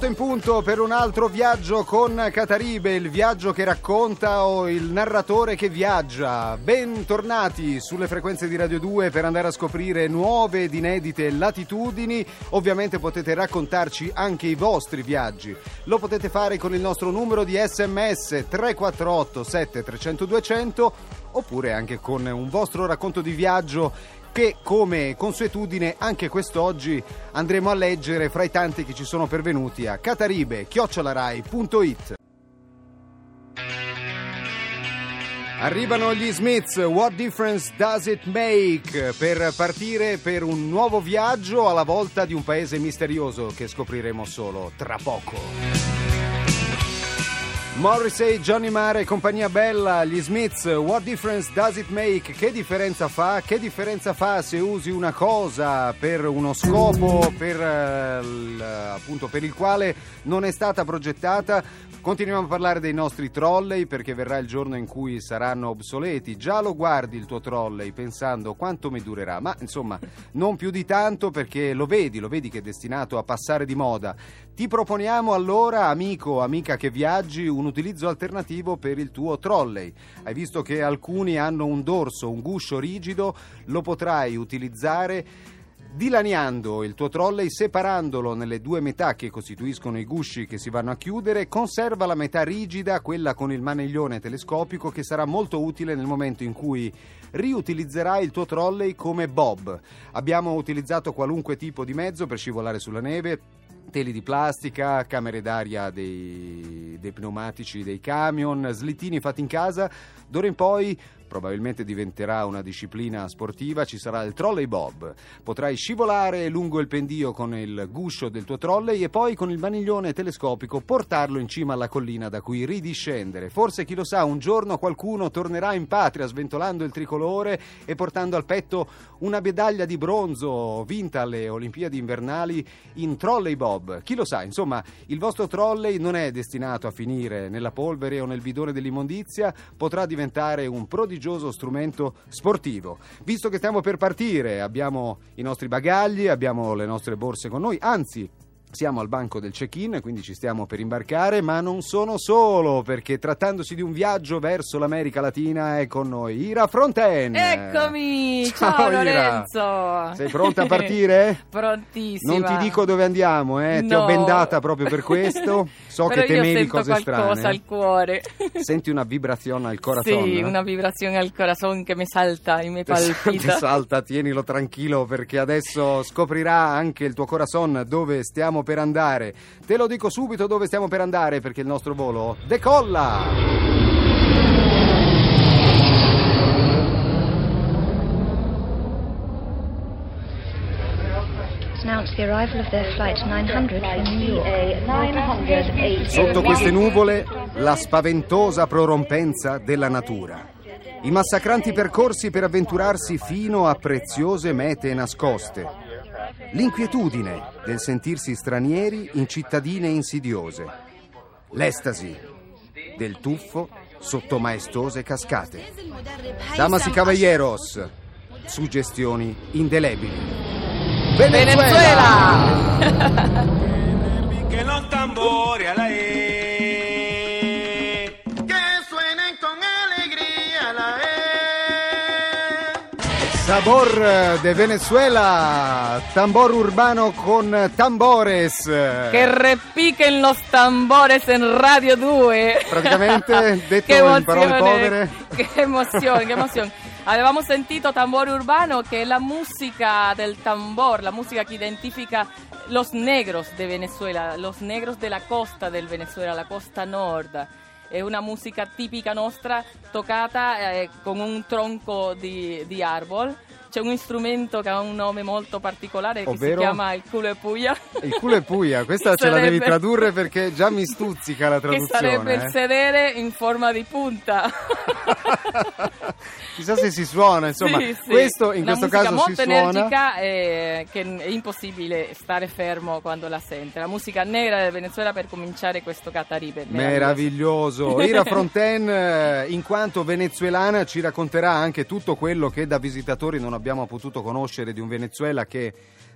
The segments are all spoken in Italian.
Le 18 in punto per un altro viaggio con Cataribe, il viaggio che racconta o il narratore che viaggia. Bentornati sulle frequenze di Radio 2 per andare a scoprire nuove ed inedite latitudini. Ovviamente potete raccontarci anche i vostri viaggi. Lo potete fare con il nostro numero di sms 348 7300 200 oppure anche con un vostro racconto di viaggio che come consuetudine anche quest'oggi andremo a leggere fra i tanti che ci sono pervenuti a cataribe-rai.it. Arrivano gli Smiths, What Difference Does It Make? Per partire per un nuovo viaggio alla volta di un paese misterioso che scopriremo solo tra poco. Morrissey, Johnny Mare, compagnia bella, gli Smiths, what difference does it make? Che differenza fa? Che differenza fa se usi una cosa per uno scopo per, eh, appunto, per il quale non è stata progettata? Continuiamo a parlare dei nostri trolley perché verrà il giorno in cui saranno obsoleti. Già lo guardi il tuo trolley pensando quanto mi durerà, ma insomma non più di tanto perché lo vedi, lo vedi che è destinato a passare di moda. Ti proponiamo allora, amico, amica che viaggi, un utilizzo alternativo per il tuo trolley. Hai visto che alcuni hanno un dorso, un guscio rigido, lo potrai utilizzare Dilaniando il tuo trolley, separandolo nelle due metà che costituiscono i gusci che si vanno a chiudere, conserva la metà rigida, quella con il maniglione telescopico, che sarà molto utile nel momento in cui riutilizzerai il tuo trolley come bob. Abbiamo utilizzato qualunque tipo di mezzo per scivolare sulla neve, teli di plastica, camere d'aria dei, dei pneumatici dei camion, slittini fatti in casa. D'ora in poi probabilmente diventerà una disciplina sportiva, ci sarà il trolley bob. Potrai scivolare lungo il pendio con il guscio del tuo trolley e poi con il maniglione telescopico portarlo in cima alla collina da cui ridiscendere. Forse chi lo sa, un giorno qualcuno tornerà in patria sventolando il tricolore e portando al petto una medaglia di bronzo vinta alle Olimpiadi invernali in trolley bob. Chi lo sa, insomma, il vostro trolley non è destinato a finire nella polvere o nel bidone dell'immondizia, potrà diventare un prodigioso strumento sportivo. Visto che stiamo per partire, abbiamo i nostri bagagli, abbiamo le nostre borse con noi, anzi siamo al banco del check-in, quindi ci stiamo per imbarcare, ma non sono solo, perché trattandosi di un viaggio verso l'America Latina è con noi Ira Fronten. Eccomi! Ciao, Ciao, Ira. Lorenzo! Sei pronta a partire? Prontissima! Non ti dico dove andiamo, eh? ti ho No. bendata proprio per questo. So che temevi cose qualcosa strane. al cuore. Senti una vibrazione al corazon? Sì, una vibrazione al corazón che mi salta e mi palpita. salta, tienilo tranquillo perché adesso scoprirà anche il tuo corazon dove stiamo per andare. Te lo dico subito dove stiamo per andare perché il nostro volo decolla! announced the arrival of their flight 900 from New York. Sotto queste nuvole la spaventosa prorompenza della natura. I massacranti percorsi per avventurarsi fino a preziose mete nascoste. L'inquietudine del sentirsi stranieri in cittadine insidiose. L'estasi del tuffo sotto maestose cascate. Damas y caballeros, suggestioni indelebili. Venezuela! que Sabor de Venezuela, tambor urbano con tambores. Che repiquen los tambores en Radio 2. Praticamente, detto in parole povere. Che emozione, che emozione. Avevamo sentito tambor urbano che è la musica del tambor, la musica che identifica los negros de Venezuela, los negros de la costa del Venezuela, la costa nord. È una musica tipica nostra toccata eh, con un tronco di, di arbol. C'è un strumento che ha un nome molto particolare che Ovvero? si chiama il culo e puia. Il culo è puia, questa ce la devi tradurre perché già mi stuzzica la che traduzione. sarebbe il eh. sedere in forma di punta. Chissà se si suona, insomma, Sì, sì. questo in Una questo musica caso molto si suona. energica e che è impossibile stare fermo quando la sente. La musica nera del Venezuela per cominciare questo Cataribe. Meraviglioso. Ira Fronten, eh, in quanto venezuelana, ci racconterà anche tutto quello che da visitatori non abbiamo potuto conoscere di un Venezuela che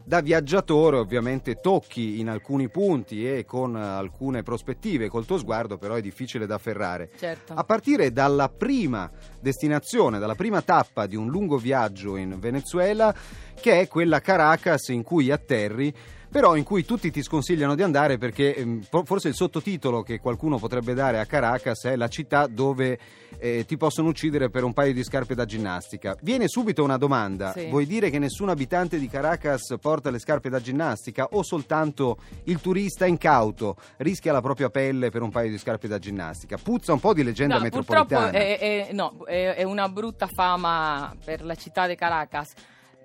da viaggiatore ovviamente tocchi in alcuni punti e con alcune prospettive, col tuo sguardo però è difficile da afferrare. Certo. A partire dalla prima destinazione, dalla prima tappa di un lungo viaggio in Venezuela, che è quella Caracas in cui atterri, però in cui tutti ti sconsigliano di andare perché ehm, forse il sottotitolo che qualcuno potrebbe dare a Caracas è la città dove eh, ti possono uccidere per un paio di scarpe da ginnastica. Viene subito una domanda, Sì. vuoi dire che nessun abitante di Caracas porta le scarpe da ginnastica o soltanto il turista incauto rischia la propria pelle per un paio di scarpe da ginnastica? Puzza un po' di leggenda No, metropolitana. purtroppo è, è- no, è- è una brutta fama per la città di Caracas,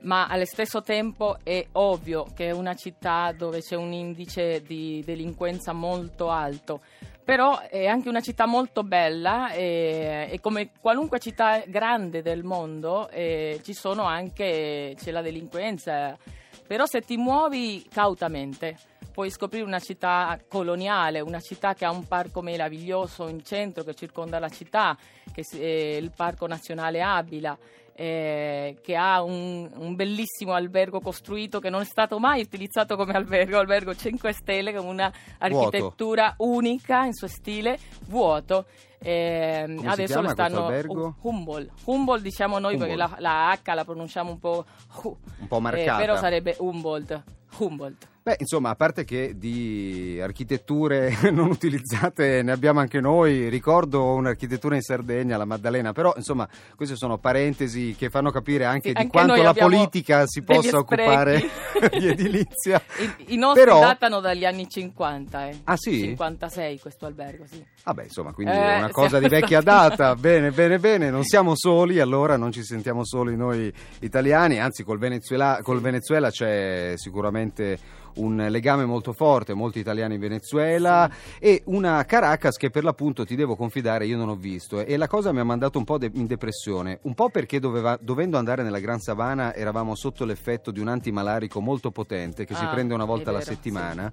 ma allo stesso tempo è ovvio che è una città dove c'è un indice di delinquenza molto alto. Però è anche una città molto bella e, e come qualunque città grande del mondo eh, ci sono anche c'è la delinquenza. Però se ti muovi cautamente puoi scoprire una città coloniale, una città che ha un parco meraviglioso in centro che circonda la città, che è il Parco Nazionale Abila, eh, che ha un, un bellissimo albergo costruito che non è stato mai utilizzato come albergo, albergo 5 stelle con una architettura unica in suo stile, vuoto. Eh, adesso lo stanno? Humboldt. Humboldt diciamo noi perché la, Humboldt. la H la pronunciamo un po', hu, Un po' eh, marcata. però sarebbe Humboldt. Humboldt. Beh, insomma, a parte che di architetture non utilizzate ne abbiamo anche noi, ricordo un'architettura in Sardegna, la Maddalena, però insomma queste sono parentesi che fanno capire anche Sì, di anche quanto la politica si possa occupare di edilizia. I, i nostri Però- datano dagli anni 50, eh. Ah, sì? 56 questo albergo, sì. Vabbè, insomma, quindi Eh, è una cosa di vecchia stati- data. Bene, bene, bene. Non siamo soli, allora non ci sentiamo soli noi italiani. Anzi, col Venezuela, col Venezuela c'è sicuramente un legame molto forte, molti italiani in Venezuela e una Caracas che per l'appunto ti devo confidare io non ho visto e la cosa mi ha mandato un po' de- in depressione, un po' perché doveva- dovendo andare nella Gran Savana eravamo sotto l'effetto di un antimalarico molto potente che si Ah, prende una volta alla settimana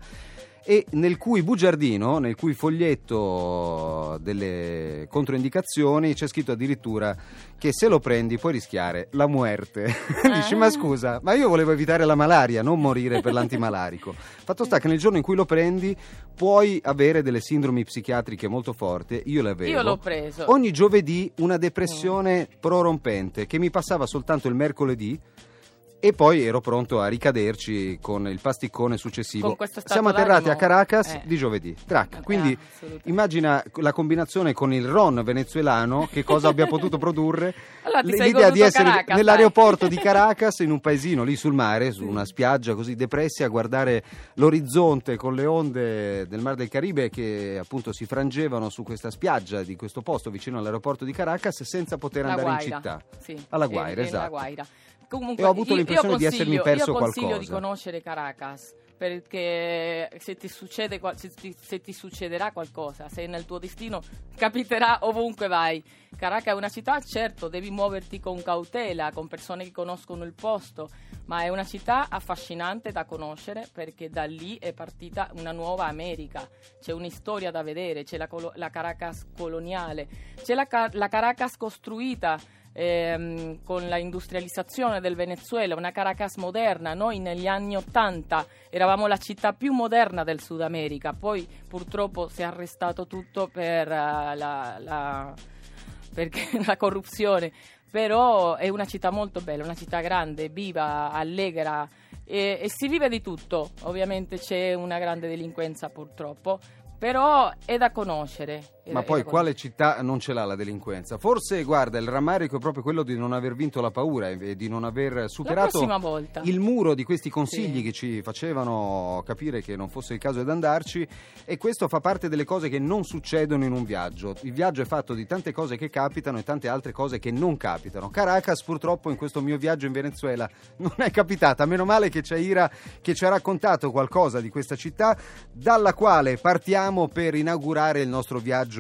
e nel cui bugiardino, nel cui foglietto delle controindicazioni c'è scritto addirittura che se lo prendi puoi rischiare la muerte. Dici Ah. ma scusa, ma io volevo evitare la malaria, non morire per l'antimalarico. Fatto sta che nel giorno in cui lo prendi puoi avere delle sindromi psichiatriche molto forti, io le avevo. Io l'ho preso. Ogni giovedì una depressione prorompente che mi passava soltanto il mercoledì e poi ero pronto a ricaderci con il pasticcone successivo. Siamo atterrati a Caracas eh. di giovedì. Trac. Eh, Quindi assolutamente. immagina la combinazione con il ron venezuelano, che cosa abbia potuto produrre. Allora L'idea di essere Caracas, nell'aeroporto dai. di Caracas, in un paesino lì sul mare, su una spiaggia così depressi, a guardare l'orizzonte con le onde del Mar del Caribe che appunto si frangevano su questa spiaggia di questo posto vicino all'aeroporto di Caracas senza poter La andare Guaira, in città. sì, Alla Guaira, nella esatto. Guaira. Comunque, E ho avuto io- l'impressione io di essermi consiglio- perso io consiglio qualcosa. di conoscere Caracas perché se ti, succede, se, ti, se ti succederà qualcosa, se nel tuo destino capiterà ovunque vai. Caracas è una città, certo, devi muoverti con cautela, con persone che conoscono il posto, ma è una città affascinante da conoscere perché da lì è partita una nuova America. C'è un'istoria da vedere, c'è la, la Caracas coloniale, c'è la, la Caracas costruita ehm, con la industrializzazione del Venezuela, una Caracas moderna. Noi negli anni 80 eravamo la città più moderna del Sud America, poi purtroppo si è arrestato tutto per eh, la, la- la corruzione. Però è una città molto bella, una città grande, viva, allegra e, e si vive di tutto. Ovviamente c'è una grande delinquenza purtroppo, però è da conoscere. Ma poi quale città non ce l'ha la delinquenza? Forse, guarda, il rammarico è proprio quello di non aver vinto la paura e di non aver superato il muro di questi consigli Sì. che ci facevano capire che non fosse il caso di andarci e questo fa parte delle cose che non succedono in un viaggio. Il viaggio è fatto di tante cose che capitano e tante altre cose che non capitano. Caracas purtroppo in questo mio viaggio in Venezuela non è capitata, meno male che c'è Ira che ci ha raccontato qualcosa di questa città dalla quale partiamo per inaugurare il nostro viaggio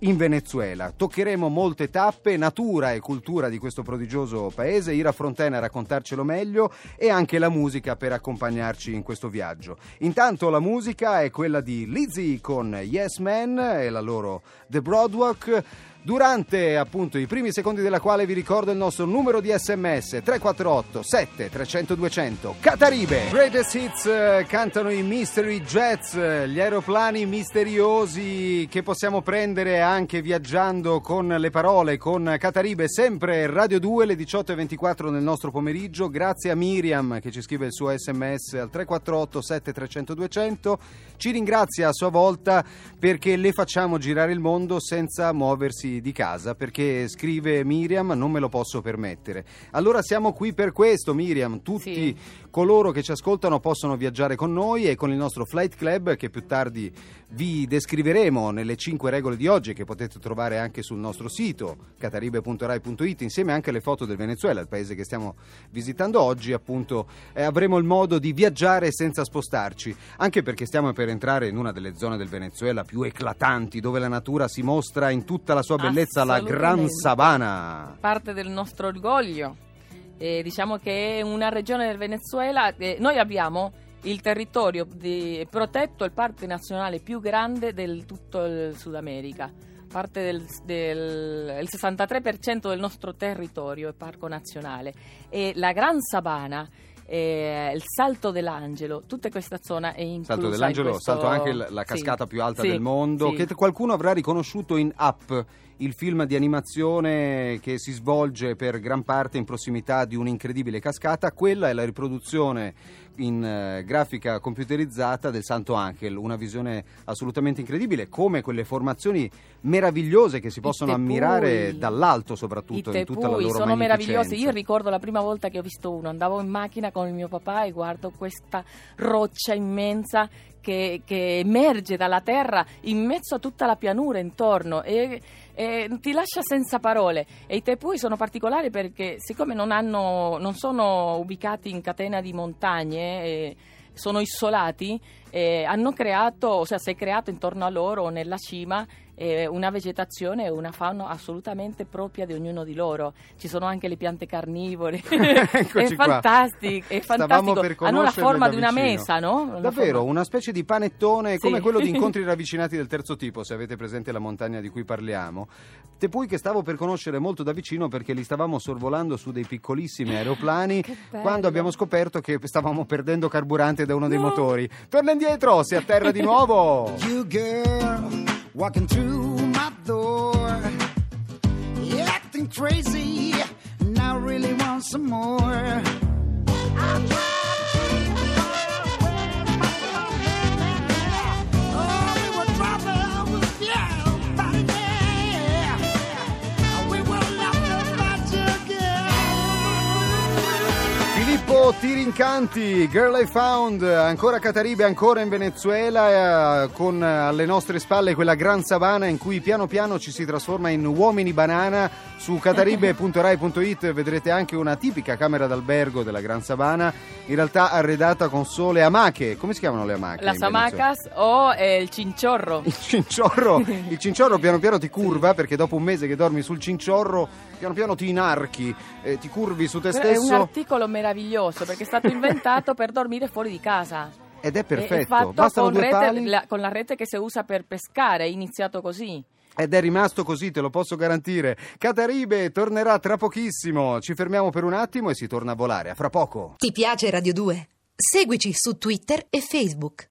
in Venezuela. Toccheremo molte tappe, natura e cultura di questo prodigioso paese, Ira Frontena a raccontarcelo meglio e anche la musica per accompagnarci in questo viaggio. Intanto la musica è quella di Lizzie con Yes Man e la loro The Broadwalk. Durante appunto i primi secondi della quale vi ricordo il nostro numero di sms 348 7 300 200 Cataribe! Greatest Hits eh, cantano i Mystery Jets eh, gli aeroplani misteriosi che possiamo prendere anche viaggiando con le parole con Cataribe sempre Radio 2 le 18 e 24 nel nostro pomeriggio. Grazie a Miriam che ci scrive il suo sms al 348 7 300 200 ci ringrazia a sua volta perché le facciamo girare il mondo senza muoversi di casa perché scrive Miriam non me lo posso permettere allora siamo qui per questo Miriam. Tutti Sì. coloro che ci ascoltano possono viaggiare con noi e con il nostro Flight Club che più tardi vi descriveremo nelle 5 regole di oggi che potete trovare anche sul nostro sito cataribe.rai.it insieme anche alle foto del Venezuela, il paese che stiamo visitando oggi appunto eh, avremo il modo di viaggiare senza spostarci. Anche perché stiamo per entrare in una delle zone del Venezuela più eclatanti dove la natura si mostra in tutta la sua bellezza la Gran. Sabana parte del nostro orgoglio. Eh, diciamo che è una regione del Venezuela. eh, noi abbiamo il territorio di- protetto, il parco nazionale più grande del tutto il Sud America. Parte del, del- il 63% del nostro territorio è parco nazionale e la Gran Sabana, eh, il Salto dell'Angelo, tutta questa zona è inclusa Salto in dell'Angelo, questo- salto anche la Sì, cascata più alta sì, del mondo, sì. che qualcuno avrà riconosciuto in Up, il film di animazione che si svolge per gran parte in prossimità di un'incredibile cascata. Quella è la riproduzione in eh, grafica computerizzata del Santo Angel, una visione assolutamente incredibile, come quelle formazioni meravigliose che si possono tepui. ammirare dall'alto soprattutto in tutta la loro sono meravigliosi. magnificenza. Io ricordo la prima volta che ho visto uno, andavo in macchina con il mio papà e guardo questa roccia immensa che, che emerge dalla terra in mezzo a tutta la pianura intorno e, e ti lascia senza parole. E i tepui sono particolari perché siccome non, hanno, non sono ubicati in catena di montagne, eh, sono isolati, eh, hanno creato, o sea, si è creato intorno a loro nella cima eh, una vegetazione e una fauna assolutamente propria di ognuno di loro. Ci sono anche le piante carnivore. È qua. fantastico, è Stavamo fantastico. per Hanno la forma di una mesa, no? Una Davvero, forma- una specie di panettone come Sì. quello di incontri ravvicinati del terzo tipo, se avete presente la montagna di cui parliamo. Tepui che stavo per conoscere molto da vicino perché li stavamo sorvolando su dei piccolissimi aeroplani quando abbiamo scoperto che stavamo perdendo carburante da uno dei No. motori. Torna indietro, si atterra di nuovo! You girl walking through my door, acting crazy, I really want some more. Oh, Filippo Tirincanti, Girl I Found, ancora Cataribe, ancora in Venezuela, eh, con eh, alle nostre spalle quella gran savana in cui piano piano ci si trasforma in uomini banana. Su cataribe.rai.it vedrete anche una tipica camera d'albergo della gran savana, in realtà arredata con sole amache. Come si chiamano le amache? Las hamacas o eh, il cinciorro. Il cinciorro, il cinciorro piano piano ti curva perché dopo un mese che dormi sul cinciorro piano piano ti inarchi, eh, ti curvi su te Però È un stesso articolo meraviglioso perché è stato inventato per dormire fuori di casa. ed è È- È perfetto. fatto Bastano con, due rete, pali. la- con la rete che si usa per pescare, è iniziato così. Ed è rimasto così, te lo posso garantire. Cataribe tornerà tra pochissimo. Ci fermiamo per un attimo e si torna a volare. A fra poco. Ti piace Radio 2? Seguici su Twitter e Facebook.